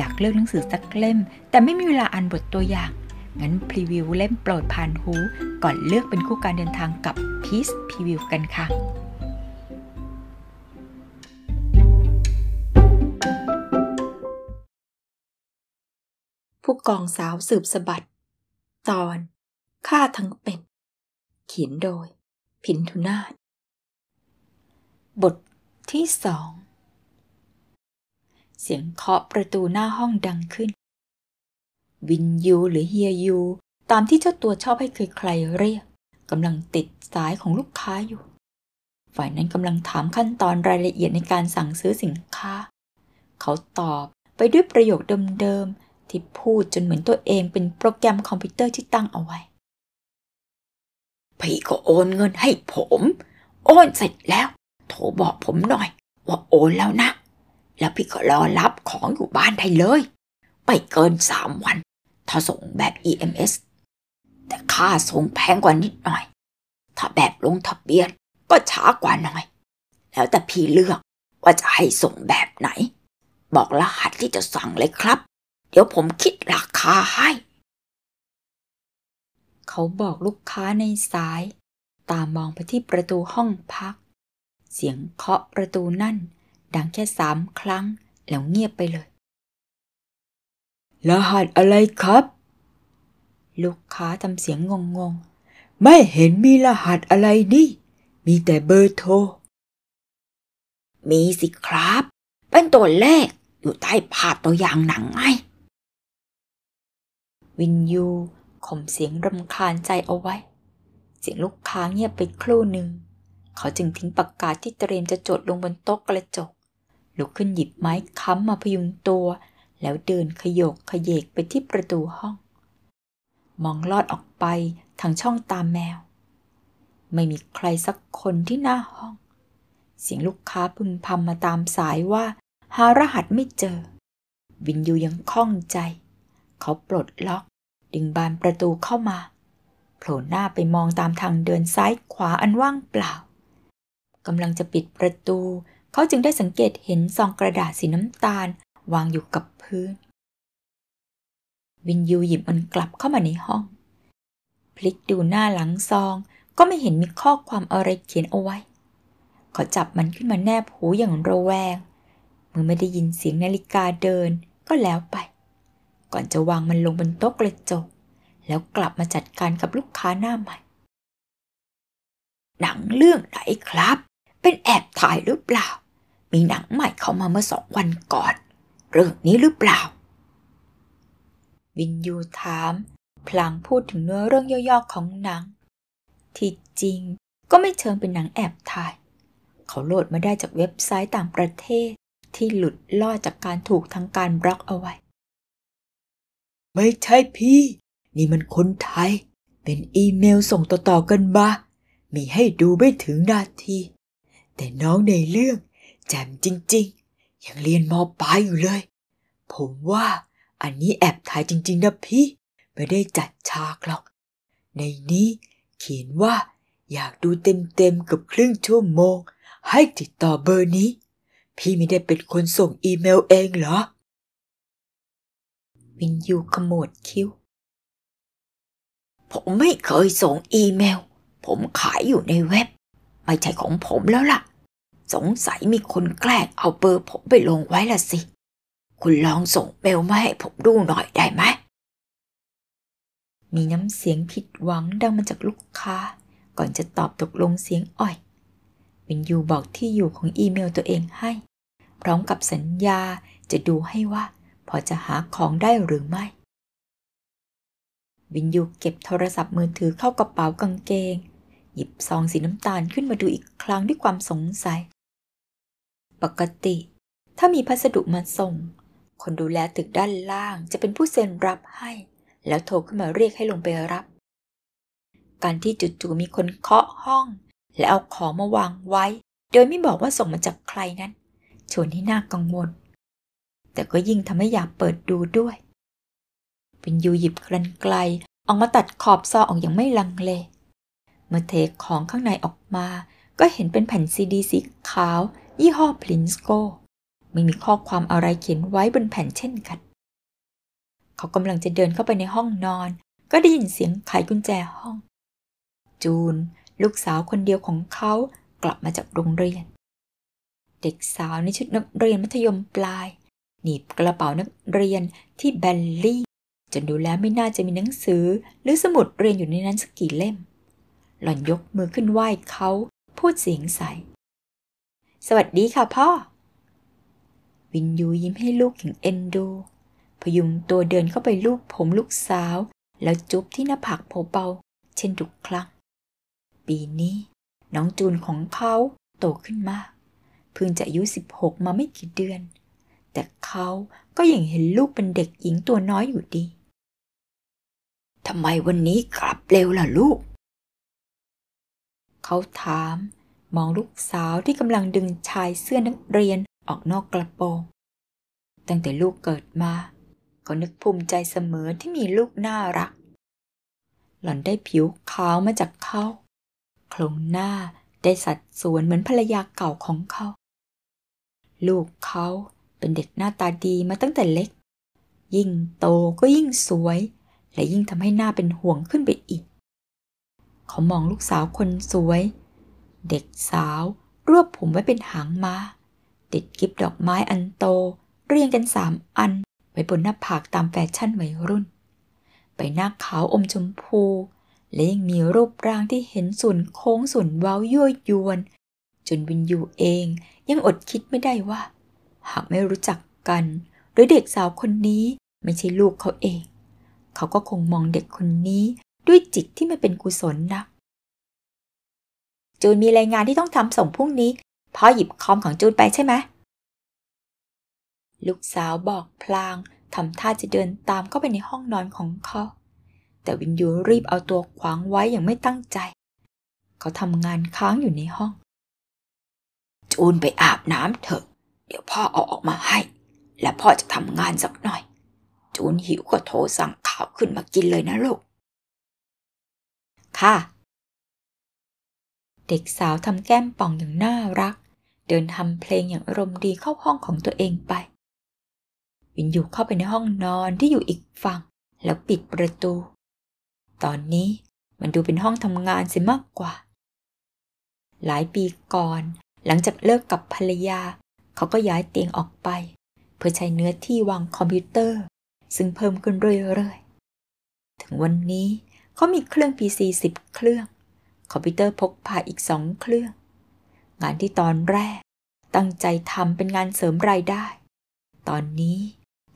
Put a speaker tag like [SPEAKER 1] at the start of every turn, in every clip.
[SPEAKER 1] อยากเลือกหนังสือสักเล่ม แต่ไม่มีเวลาอ่านบทตัวอย่าง งั้นพรีวิวเล่มโปรดผ่านหู ก่อนเลือกเป็นคู่การเดินทางกับ Peace Preview กันค่ะผู้กองสาวสืบสะบัด ตอน ฆ่าทั้งเป็น เขียนโดยพินทุนาถบทที่สอง เสียงเคาะประตูหน้าห้องดังขึ้น วินยูหรือเฮียยู ตามที่เจ้าตัวชอบให้เคยใครเรียกกำลังติดสายของลูกค้าอยู่ ฝ่ายนั้นกำลังถามขั้นตอนรายละเอียดในการสั่งซื้อสินค้า เขาตอบไปด้วยประโยคเดิมๆที่พูดจนเหมือนตัวเองเป็นโปรแกรมคอมพิวเตอร์ที่ตั้งเอาไว้
[SPEAKER 2] พี่ก็โอนเงินให้ผม โอนเสร็จแล้ว โทรบอกผมหน่อย ว่าโอนแล้วนะ แล้วพี่ก็รอรับของอยู่บ้านได้เลย ไม่เกินสามวัน ถ้าส่งแบบ EMS แต่ค่าส่งแพงกว่านิดหน่อย ถ้าแบบลงทะเบียนก็ช้ากว่าหน่อย แล้วแต่พี่เลือกว่าจะให้ส่งแบบไหน บอกรหัสที่จะสั่งเลยครับ เดี๋ยวผมคิดราคาให้
[SPEAKER 1] เขาบอกลูกค้าในสาย ตามมองไปที่ประตูห้องพัก เสียงเคาะประตูนั่น ดังแค่สามครั้ง แล้วเงียบไปเลย
[SPEAKER 3] รหัสอะไรครับ
[SPEAKER 1] ลูกค้าทำเสียงงง
[SPEAKER 3] ไม่เห็นมีรหัสอะไรนี่ มีแต่เบอร์โทร
[SPEAKER 2] มีสิครับ เป็นตัวเลขอยู่ใต้ภาพตัวอย่างหนังไง
[SPEAKER 1] ๆวินยูข่มเสียงรำคาญใจเอาไว้ เสียงลูกค้าเงียบไปครู่หนึ่ง เขาจึงทิ้งปากกาที่เตรียมจะจดลงบนโต๊ะกระจก ลุกขึ้นหยิบไม้ค้ำมาพยุงตัว แล้วเดินขยกขยเยกไปที่ประตูห้อง มองลอดออกไปทางช่องตามแมว ไม่มีใครสักคนที่หน้าห้อง เสียงลูกค้าพึมพำมาตามสายว่า หารหัสไม่เจอ วินยูยังข้องใจ เขาปลดล็อก ดึงบานประตูเข้ามาโผล่หน้าไปมองตามทางเดินซ้ายขวาอันว่างเปล่ากำลังจะปิดประตู เขาจึงได้สังเกตเห็นซองกระดาษสีน้ำตาล วางอยู่กับพื้น วินยูหยิบมันกลับเข้ามาในห้อง พลิกดูหน้าหลังซอง ก็ไม่เห็นมีข้อความอะไรเขียนเอาไว้ เขาจับมันขึ้นมาแนบหูอย่างระแวง เมื่อไม่ได้ยินเสียงนาฬิกาเดินก็แล้วไป ก่อนจะวางมันลงบนโต๊ะกระจก แล้วกลับมาจัดการกับลูกค้าหน้าใหม่
[SPEAKER 2] หนังเรื่องไหนครับ เป็นแอบถ่ายหรือเปล่า มีหนังใหม่เข้ามาเมื่อสองวันก่อน เรื่องนี้หรือเปล่า
[SPEAKER 1] วินยูถาม พลางพูดถึงเนื้อเรื่องย่อๆของหนัง ที่จริงก็ไม่เชิงเป็นหนังแอบถ่าย เขาโหลดมาได้จากเว็บไซต์ต่างประเทศที่หลุดลอดจากการถูกทางการบล็อกเอาไว้
[SPEAKER 3] ไม่ใช่พี่ นี่มันคนไทย เป็นอีเมลส่งต่อๆกันมา มีให้ดูไม่ถึงนาที แต่น้องในเรื่อง แจ่มจริงๆ ยังเรียนมปลายอยู่เลย ผมว่าอันนี้แอบถ่ายจริง ๆ นะพี่ ไม่ได้จัดฉากหรอก ในนี้เขียนว่าอยากดูเต็มๆกับครึ่งชั่วโมง ให้ติดต่อเบอร์นี้ พี่ไม่ได้เป็นคนส่งอีเมลเองเหรอ
[SPEAKER 1] วินยูขมวดคิ้ว
[SPEAKER 2] ผมไม่เคยส่งอีเมล ผมขายอยู่ในเว็บ ไม่ใช่ของผมแล้วล่ะ สงสัยมีคนแกล้งเอาเบอร์ผมไปลงไว้ละสิ คุณลองส่งเมลมาให้ผมดูหน่อยได้ไหม
[SPEAKER 1] มีน้ำเสียงผิดหวังดังมาจากลูกค้า ก่อนจะตอบตกลงเสียงอ่อยวินยูบอกที่อยู่ของอีเมลตัวเองให้ พร้อมกับสัญญาจะดูให้ว่า พอจะหาของได้หรือไม่ วินยูเก็บโทรศัพท์มือถือเข้ากระเป๋ากางเกง หยิบซองสีน้ำตาลขึ้นมาดูอีกครั้งด้วยความสงสัย ปกติ ถ้ามีพัสดุมาส่ง คนดูแลตึกด้านล่างจะเป็นผู้เซ็นรับให้ แล้วโทรขึ้นมาเรียกให้ลงไปรับ การที่จู่ๆมีคนเคาะห้อง และเอาของมาวางไว้ โดยไม่บอกว่าส่งมาจากใครนั้นชวนให้น่ากังวล แต่ก็ยิ่งทำให้อยากเปิดดูด้วย เป็นยูหยิบกรันไกลออกมาตัดขอบซอออกอย่างไม่ลังเล เมื่อเทของข้างในออกมา ก็เห็นเป็นแผ่นซีดีสีขาว ยี่ห้อพลินสโกไม่มีข้อความอะไรเขียนไว้บนแผ่นเช่นกัน เขากำลังจะเดินเข้าไปในห้องนอน ก็ได้ยินเสียงไขกุญแจห้อง จูน ลูกสาวคนเดียวของเขากลับมาจากโรงเรียน เด็กสาวในชุดนักเรียนมัธยมปลาย หนีบกระเป๋านักเรียนที่แบลลี่จนดูแล้วไม่น่าจะมีหนังสือ หรือสมุดเรียนอยู่ในนั้นสักกี่เล่ม หล่อนยกมือขึ้นไหว้เขา พูดเสียงใส สวัสดีค่ะพ่อ วินยูยิ้มให้ลูกอย่างเอ็นดู พยุงตัวเดินเข้าไปลูบผมลูกสาว แล้วจุ๊บที่หน้าผากเบาๆเช่นทุกครั้ง ปีนี้ น้องจูนของเขาโตขึ้นมาก เพิ่งจะอายุ 16 มาไม่กี่เดือน แต่เขาก็ยังเห็นลูกเป็นเด็กหญิงตัวน้อยอยู่ดี
[SPEAKER 2] ทำไมวันนี้กลับเร็วล่ะลูก
[SPEAKER 1] เขาถาม มองลูกสาวที่กำลังดึงชายเสื้อนักเรียนออกนอกกระโปรงตั้งแต่ลูกเกิดมาก็นึกภูมิใจเสมอที่มีลูกน่ารัก หล่อนได้ผิวขาวมาจากเขาโครงหน้าได้สัดส่วนเหมือนภรรยาเก่าของเขา ลูกเขาเป็นเด็กหน้าตาดีมาตั้งแต่เล็ก ยิ่งโตก็ยิ่งสวย และยิ่งทำให้หน้าเป็นห่วงขึ้นไปอีก เขามองลูกสาวคนสวย เด็กสาว รวบผมไว้เป็นหางมา้า ติดกิบดอกไม้อันโต เรียงกันสามอัน ไว้บนหน้าผากตามแฟชั่นวัยรุ่น ใบหน้าขาวอมชมพู และยังมีรูปร่างที่เห็นส่วนโค้งส่วนเว้ายั่วยวน จนวินยูเองยังอดคิดไม่ได้ว่า หากไม่รู้จักกัน หรือเด็กสาวคนนี้ไม่ใช่ลูกเขาเอง เขาก็คงมองเด็กคนนี้ด้วยจิตที่ไม่เป็นกุศลนัก จูนมีรายงานที่ต้องทำส่งพรุ่งนี้พ่อหยิบคอมของจูนไปใช่ไหมลูกสาวบอกพลางทำท่าจะเดินตามเข้าไปในห้องนอนของเขา แต่วินยูรีบเอาตัวขวางไว้อย่างไม่ตั้งใจ เขาทำงานค้างอยู่ในห้อง
[SPEAKER 2] จูนไปอาบน้ำเถอะ เดี๋ยวพ่อเอาออกมาให้ และพ่อจะทำงานสักหน่อย จูนหิวก็โทรสั่งข้าวขึ้นมากินเลยนะลูก
[SPEAKER 1] ค่ะ เด็กสาวทำแก้มป่องอย่างน่ารัก เดินทำเพลงอย่างอารมณ์ดีเข้าห้องของตัวเองไป วินอยู่เข้าไปในห้องนอนที่อยู่อีกฝั่ง แล้วปิดประตู ตอนนี้มันดูเป็นห้องทำงานเสียมากกว่า หลายปีก่อน หลังจากเลิกกับภรรยา เขาก็ย้ายเตียงออกไป เพื่อใช้เนื้อที่วางคอมพิวเตอร์ ซึ่งเพิ่มขึ้นเรื่อยๆ ถึงวันนี้เขามีเครื่อง PC 10 เครื่อง คอมพิวเตอร์พกพาอีกสองเครื่อง งานที่ตอนแรก ตั้งใจทำเป็นงานเสริมรายได้ ตอนนี้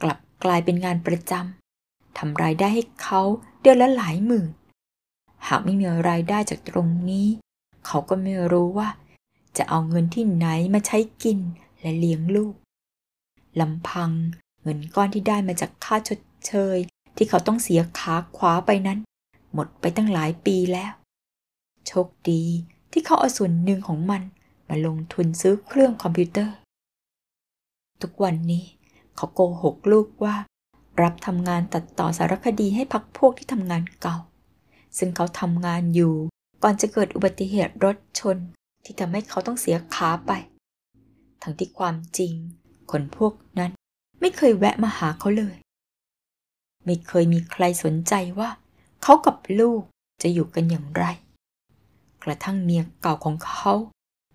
[SPEAKER 1] กลับกลายเป็นงานประจำทำรายได้ให้เขาเดือนละหลายหมื่น หากไม่มีรายได้จากตรงนี้ เขาก็ไม่รู้ว่า จะเอาเงินที่ไหนมาใช้กินและเลี้ยงลูกลำพังเงินก้อนที่ได้มาจากค่าชดเชย ที่เขาต้องเสียขาขวาไปนั้น หมดไปตั้งหลายปีแล้ว โชคดีที่เขาเอาส่วนหนึ่งของมันมาลงทุนซื้อเครื่องคอมพิวเตอร์ ทุกวันนี้เขาโกหกลูกว่า รับทำงานตัดต่อสารคดีให้พักพวกที่ทำงานเก่า ซึ่งเขาทำงานอยู่ก่อนจะเกิดอุบัติเหตุรถชนที่ทำให้เขาต้องเสียขาไป ทั้งที่ความจริง คนพวกนั้นไม่เคยแวะมาหาเขาเลย ไม่เคยมีใครสนใจว่า เขากับลูกจะอยู่กันอย่างไร กระทั่งเมียเก่าของเขา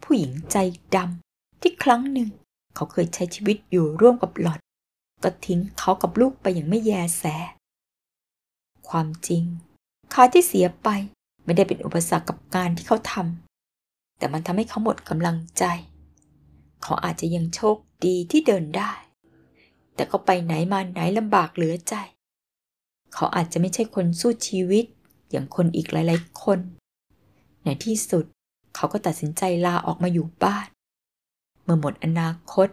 [SPEAKER 1] ผู้หญิงใจดำที่ครั้งหนึ่ง เขาเคยใช้ชีวิตอยู่ร่วมกับหลอด ก็ทิ้งเขากับลูกไปอย่างไม่แยแส ความจริงค่าที่เสียไปไม่ได้เป็นอุปสรรคกับงานที่เขาทำแต่มันทำให้เขาหมดกำลังใจ เขาอาจจะยังโชคดีที่เดินได้ แต่ก็ไปไหนมาไหนลำบากเหลือใจ เขาอาจจะไม่ใช่คนสู้ชีวิตอย่างคนอีกหลาย ๆ คน ในที่สุด เขาก็ตัดสินใจลาออกมาอยู่บ้าน เมื่อหมดอนาคต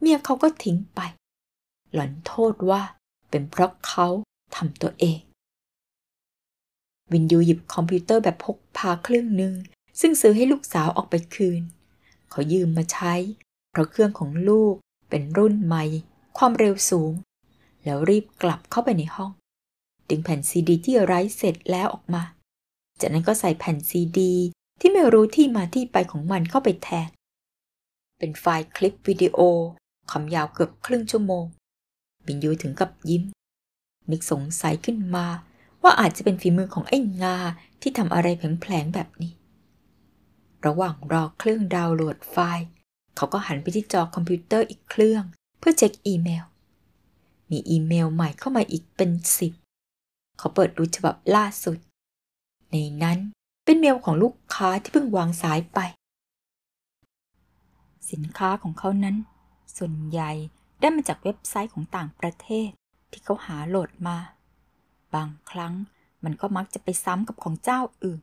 [SPEAKER 1] เมียเขาก็ทิ้งไป หล่อนโทษว่าเป็นเพราะเขาทำตัวเอง วินยูหยิบคอมพิวเตอร์แบบพกพาเครื่องหนึ่งซึ่งซื้อให้ลูกสาวออกไปคืน เขายืมมาใช้ เพราะเครื่องของลูกเป็นรุ่นใหม่ ความเร็วสูง แล้วรีบกลับเข้าไปในห้อง ดึงแผ่นซีดีที่ไร้เสร็จแล้วออกมา จากนั้นก็ใส่แผ่นซีดี ที่ไม่รู้ที่มาที่ไปของมันเข้าไปแทน เป็นไฟล์คลิปวิดีโอความยาวเกือบครึ่งชั่วโมง บินยูถึงกับยิ้ม นึกสงสัยขึ้นมา ว่าอาจจะเป็นฝีมือของไอ้งาที่ทำอะไรแผลงๆแบบนี้ ระหว่างรอเครื่องดาวน์โหลดไฟล์ เขาก็หันไปที่จอคอมพิวเตอร์อีกเครื่อง เพื่อเช็คอีเมล มีอีเมลใหม่เข้ามาอีกเป็นสิบ เขาเปิดดูฉบับล่าสุด ในนั้นเป็นเมลของลูกค้าที่เพิ่งวางสายไป สินค้าของเขานั้น ส่วนใหญ่ได้มาจากเว็บไซต์ของต่างประเทศที่เขาหาโหลดมา บางครั้งมันก็มักจะไปซ้ำกับของเจ้าอื่น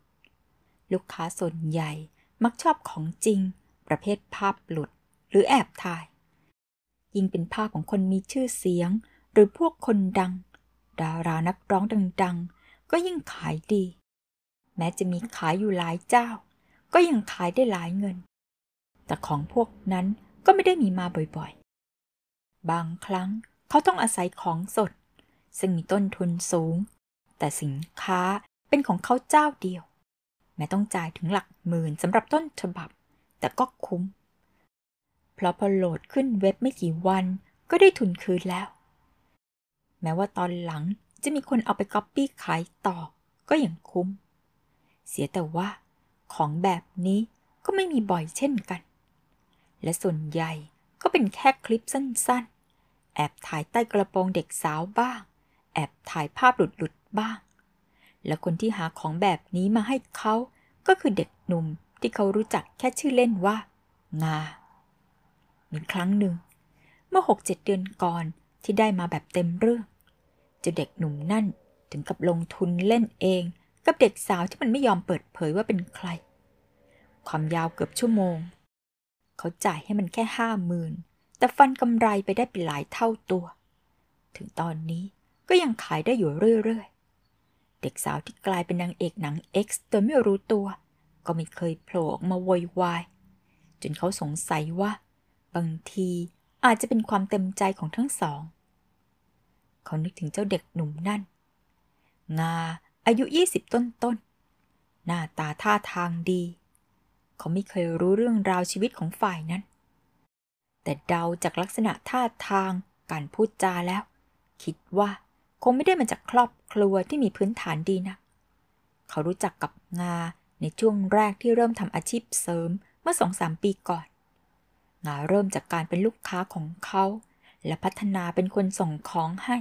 [SPEAKER 1] ลูกค้าส่วนใหญ่มักชอบของจริง ประเภทภาพหลุดหรือแอบถ่าย ยิ่งเป็นภาพของคนมีชื่อเสียง หรือพวกคนดัง ดารานักร้องดังๆ ก็ยิ่งขายดี แม้จะมีขายอยู่หลายเจ้า ก็ยังขายได้หลายเงิน แต่ของพวกนั้นก็ไม่ได้มีมาบ่อยๆ บางครั้งเขาต้องอาศัยของสด ซึ่งมีต้นทุนสูง แต่สินค้าเป็นของเขาเจ้าเดียว แม้ต้องจ่ายถึงหลักหมื่นสำหรับต้นฉบับ แต่ก็คุ้ม เพราะพอโหลดขึ้นเว็บไม่กี่วันก็ได้ทุนคืนแล้ว แม้ว่าตอนหลังจะมีคนเอาไปก๊อปปี้ขายต่อก็ยังคุ้ม เสียแต่ว่า ของแบบนี้ก็ไม่มีบ่อยเช่นกัน และส่วนใหญ่ก็เป็นแค่คลิปสั้นๆ แอบถ่ายใต้กระโปรงเด็กสาวบ้าง แอบถ่ายภาพหลุดๆบ้าง และคนที่หาของแบบนี้มาให้เขาก็คือเด็กหนุ่มที่เขารู้จักแค่ชื่อเล่นว่า งามีครั้งหนึ่ง เมื่อหกเจ็ดเดือนก่อนที่ได้มาแบบเต็มเรื่องจ้าเด็กหนุ่มนั่นถึงกับลงทุนเล่นเอง กับเด็กสาวที่มันไม่ยอมเปิดเผยว่าเป็นใคร ความยาวเกือบชั่วโมง เขาจ่ายให้มันแค่ห้าหมื่นแต่ฟันกำไรไปได้เป็นหลายเท่าตัว ถึงตอนนี้ก็ยังขายได้อยู่เรื่อยๆ เด็กสาวที่กลายเป็นนางเอกหนัง X โดยไม่รู้ตัว ก็ไม่เคยโผล่ออกมาโวยวาย จนเขาสงสัยว่า บางทีอาจจะเป็นความเต็มใจของทั้งสอง เขานึกถึงเจ้าเด็กหนุ่มนั่น งา อายุ 20 ต้นต้น หน้าตาท่าทางดี เขาไม่เคยรู้เรื่องราวชีวิตของฝ่ายนั้น แต่เดาจากลักษณะท่าทางการพูดจาแล้ว คิดว่าคงไม่ได้มาจากครอบครัวที่มีพื้นฐานดีนะ เขารู้จักกับงาในช่วงแรกที่เริ่มทำอาชีพเสริมเมื่อสองสามปีก่อน งาเริ่มจากการเป็นลูกค้าของเขา และพัฒนาเป็นคนส่งของให้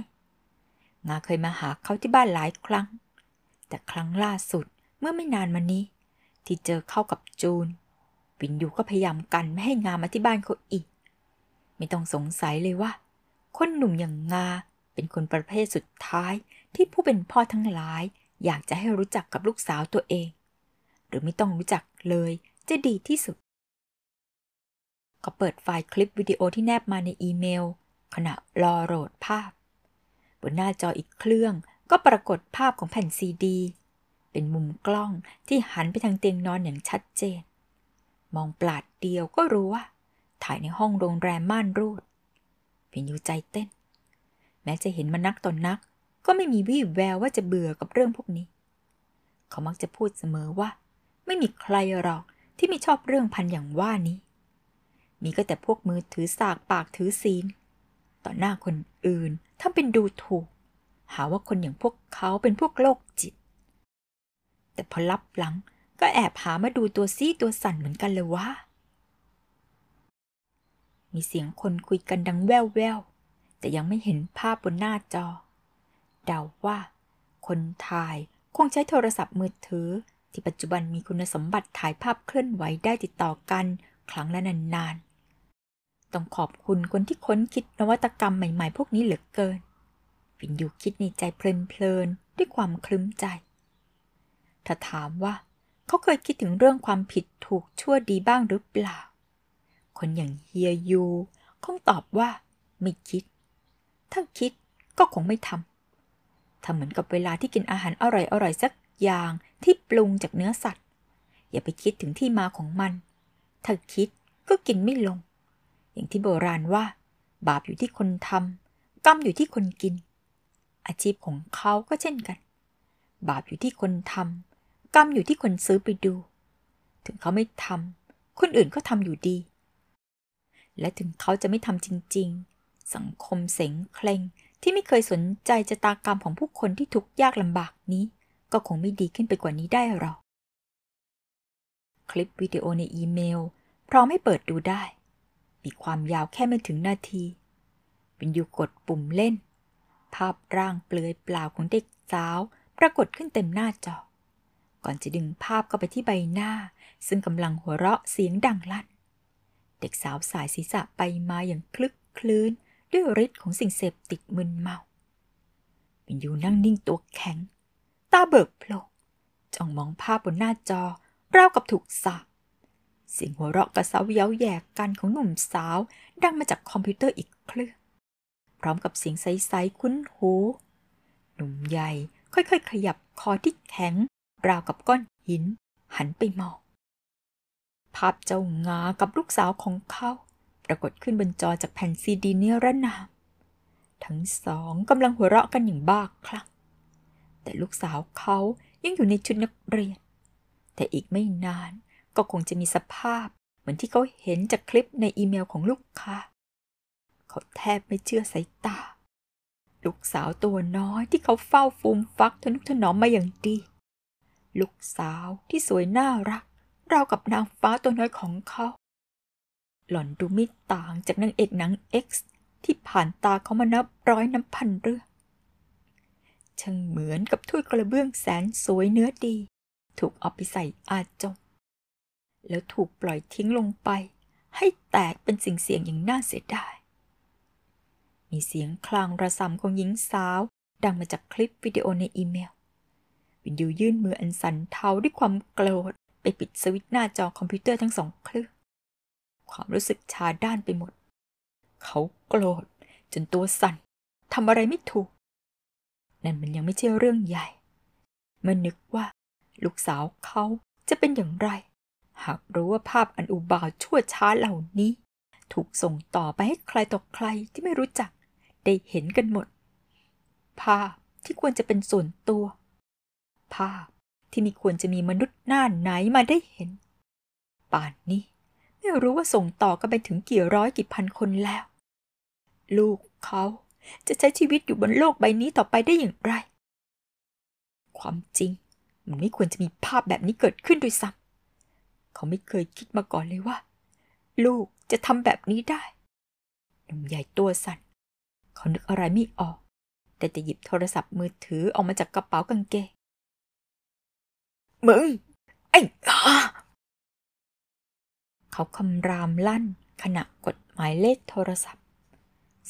[SPEAKER 1] งาเคยมาหาเขาที่บ้านหลายครั้ง แต่ครั้งล่าสุดเมื่อไม่นานมานี้ ที่เจอเข้ากับจูนวินยูก็พยายามกันไม่ให้งามาที่บ้านเขาอีก ไม่ต้องสงสัยเลยว่า คนหนุ่มอย่างงาเป็นคนประเภทสุดท้ายที่ผู้เป็นพ่อทั้งหลาย อยากจะให้รู้จักกับลูกสาวตัวเอง หรือไม่ต้องรู้จักเลยจะดีที่สุด ก็เปิดไฟล์คลิปวิดีโอที่แนบมาในอีเมล ขณะรอโหลดภาพ บนหน้าจออีกเครื่อง ก็ปรากฏภาพของแผ่นซีดี เป็นมุมกล้องที่หันไปทางเตียงนอนอย่างชัดเจน มองปลาดเดียวก็รู้ว่า ถ่ายในห้องโรงแรมม่านรูด เป็นอยู่ใจเต้น แม้จะเห็นมานักต่อนนัก ก็ไม่มีวี่แววว่าจะเบื่อกับเรื่องพวกนี้ เขามักจะพูดเสมอว่า ไม่มีใครหรอกที่ไม่ชอบเรื่องพันอย่างว่านี้ มีก็แต่พวกมือถือสากปากถือศีลต่อหน้าคนอื่นทำเป็นดูถูก หาว่าคนอย่างพวกเขาเป็นพวกโรคจิต แต่พอรับหลังก็แอบหามาดูตัวซี่ตัวสั่นเหมือนกันเลยว่า มีเสียงคนคุยกันดังแว่วแววแต่ยังไม่เห็นภาพบนหน้าจอ เดาว่าคนถ่ายคงใช้โทรศัพท์มือถือ ที่ปัจจุบันมีคุณสมบัติถ่ายภาพเคลื่อนไหวได้ติดต่อกันครั้งละนานๆ ต้องขอบคุณคนที่ค้นคิดนวัตกรรมใหม่ๆ พวกนี้เหลือเกิน ฟินยูคิดในใจเพลินๆด้วยความคลึ้มใจ ถ้าถามว่าเขาเคยคิดถึงเรื่องความผิดถูกชั่วดีบ้างหรือเปล่า คนอย่างเฮียยูคงตอบว่าไม่คิด ถ้าคิดก็คงไม่ทำทำเหมือนกับเวลาที่กินอาหารอร่อยๆสักอย่างที่ปรุงจากเนื้อสัตว์ อย่าไปคิดถึงที่มาของมัน ถ้าคิดก็กินไม่ลง อย่างที่โบราณว่า บาปอยู่ที่คนทำกรรมอยู่ที่คนกิน อาชีพของเขาก็เช่นกัน บาปอยู่ที่คนทำกรรมอยู่ที่คนซื้อไปดู ถึงเขาไม่ทำคนอื่นก็ทำอยู่ดี และถึงเขาจะไม่ทำจริง ๆ สังคมเสงเคร่งที่ไม่เคยสนใจชะตากรรมของผู้คนที่ทุกข์ยากลำบากนี้ ก็คงไม่ดีขึ้นไปกว่านี้ได้หรอกคลิปวิดีโอในอีเมล พร้อมให้เปิดดูได้ มีความยาวแค่ไม่ถึงนาที เป็นอยู่กดปุ่มเล่น ภาพร่างเปลือยเปล่าของเด็กสาว ปรากฏขึ้นเต็มหน้าจอ ก่อนจะดึงภาพเข้าไปที่ใบหน้า ซึ่งกำลังหัวเราะเสียงดังลั่น เด็กสาวส่ายศีรษะไปมาอย่างครึกครื้นด้วยฤทธิ์ของสิ่งเสพติดมึนเมาเป็นยูนั่งนิ่งตัวแข็ง ตาเบิกโพลงจ้องมองภาพบนหน้าจอราวกับถูกสาปเสียงหัวเราะกระเซ้าเย้าแหย่กันของหนุ่มสาว ดังมาจากคอมพิวเตอร์อีกเครื่อง พร้อมกับเสียงใสๆคุ้นหู หนุ่มใหญ่ค่อยๆ ขยับคอที่แข็ง ราวกับก้อนหิน หันไปมอง ภาพเจ้างากับลูกสาวของเขา ปรากฏขึ้นบนจอจากแผ่นซีดีเนรนาม ทั้งสองกำลังหัวเราะกันอย่างบ้าคลั่ง แต่ลูกสาวเขายังอยู่ในชุดนักเรียน แต่อีกไม่นานก็คงจะมีสภาพเหมือนที่เขาเห็นจากคลิปในอีเมลของลูกค้า เขาแทบไม่เชื่อสายตา ลูกสาวตัวน้อยที่เขาเฝ้าฟูมฟักทนุถนอมมาอย่างดี ลูกสาวที่สวยน่ารักราวกับนางฟ้าตัวน้อยของเขา หล่อนดูไม่ต่างจากนางเอกหนัง X ที่ผ่านตาเขามานับร้อยนับพันเรื่องช่างเหมือนกับถ้วยกระเบื้องแสนสวยเนื้อดี ถูกเอาไปใส่อาจงแล้วถูกปล่อยทิ้งลงไป ให้แตกเป็นสิ่งเสียงอย่างน่าเสียดาย มีเสียงครางกระเส่าของหญิงสาว ดังมาจากคลิปวิดีโอในอีเมล วินดิวยื่นมืออันสั่นเทาด้วยความโกรธไปปิดสวิตช์หน้าจอคอมพิวเตอร์ทั้งสองเครื่อง ความรู้สึกชาด้านไปหมด เขาโกรธจนตัวสั่นทำอะไรไม่ถูก นั่นมันยังไม่ใช่เรื่องใหญ่เมื่อนึกว่า ลูกสาวเขาจะเป็นอย่างไร หากรู้ว่าภาพอันอุบาทชั่วช้าเหล่านี้ ถูกส่งต่อไปให้ใครต่อใครที่ไม่รู้จัก ได้เห็นกันหมด ภาพที่ควรจะเป็นส่วนตัว ภาพที่มีควรจะมีมนุษย์หน้าไหนมาได้เห็น ป่านนี้ไม่รู้ว่าส่งต่อกันไปถึงกี่ร้อยกี่พันคนแล้ว ลูกเขาจะใช้ชีวิตอยู่บนโลกใบนี้ต่อไปได้อย่างไร ความจริง มันไม่ควรจะมีภาพแบบนี้เกิดขึ้นด้วยซ้ำเขาไม่เคยคิดมาก่อนเลยว่า ลูกจะทำแบบนี้ได้หนุ่มใหญ่ตัวสั่น เขานึกอะไรไม่ออก แต่จะหยิบโทรศัพท์มือถือออกมาจากกระเป๋ากางเกงมึง ไอ้อาเขาคำรามลั่นขณะกดหมายเลขโทรศัพท์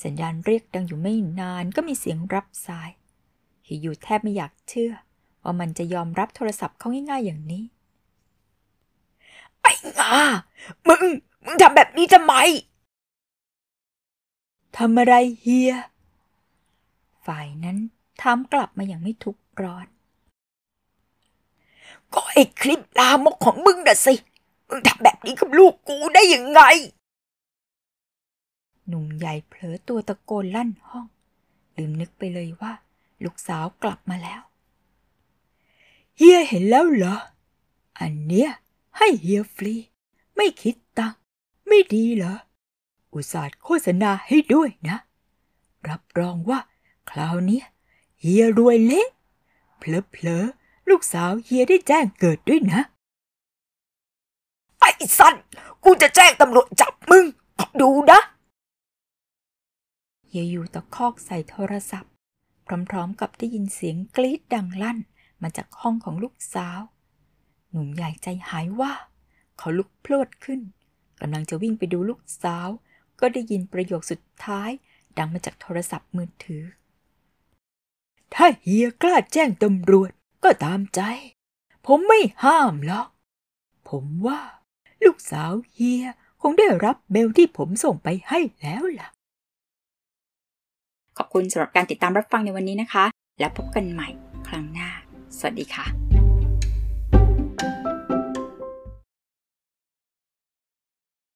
[SPEAKER 1] สัญญาณเรียกดังอยู่ไม่นานก็มีเสียงรับสายฮิยูแทบไม่อยากเชื่อ ว่ามันจะยอมรับโทรศัพท์เขาง่ายๆอย่างนี้
[SPEAKER 2] ไอ้งามึง มึงทำแบบนี้ทำไม
[SPEAKER 3] ทำอะไรเฮีย
[SPEAKER 1] ฝ่ายนั้นถามกลับมาอย่างไม่ทุกข์ร้อน
[SPEAKER 2] ก็ไอ้คลิปลามกของมึงน่ะสิ มึงทำแบบนี้กับลูกกูได้ยังไง
[SPEAKER 1] หนุ่มใหญ่เผลอตัวตะโกนลั่นห้อง ลืมนึกไปเลยว่า ลูกสาวกลับมาแล้ว
[SPEAKER 3] เฮียเห็นแล้วเหรอ อันเนี้ยให้เฮียฟรี ไม่คิดตังไม่ดีเหรอ อุตส่าห์โฆษณาให้ด้วยนะ รับรองว่า คราวนี้เฮียรวยเละเพลอๆลูกสาวเฮียได้แจ้งเกิดด้วยนะ
[SPEAKER 2] ไอ้สันกูจะแจ้งตำรวจจับมึง ดูนะ
[SPEAKER 1] เฮียอยู่ตะคอกใส่โทรศัพท์ พร้อมๆกับได้ยินเสียงกรี๊ดดังลั่นมาจากห้องของลูกสาว หนุ่มใหญ่ใจหายว่า เขาลุกพลวดขึ้นกำลังจะวิ่งไปดูลูกสาว ก็ได้ยินประโยคสุดท้าย ดังมาจากโทรศัพท์มือถือ
[SPEAKER 3] ถ้าเฮียกล้าแจ้งตำรวจก็ตามใจ ผมไม่ห้ามหรอก ผมว่า ลูกสาวเฮียคงได้รับเมลที่ผมส่งไปให้แล้วล่ะ
[SPEAKER 1] ขอบคุณสำหรับการติดตามรับฟังในวันนี้นะคะ แล้วพบกันใหม่ครั้งหน้า สวัสดีค่ะ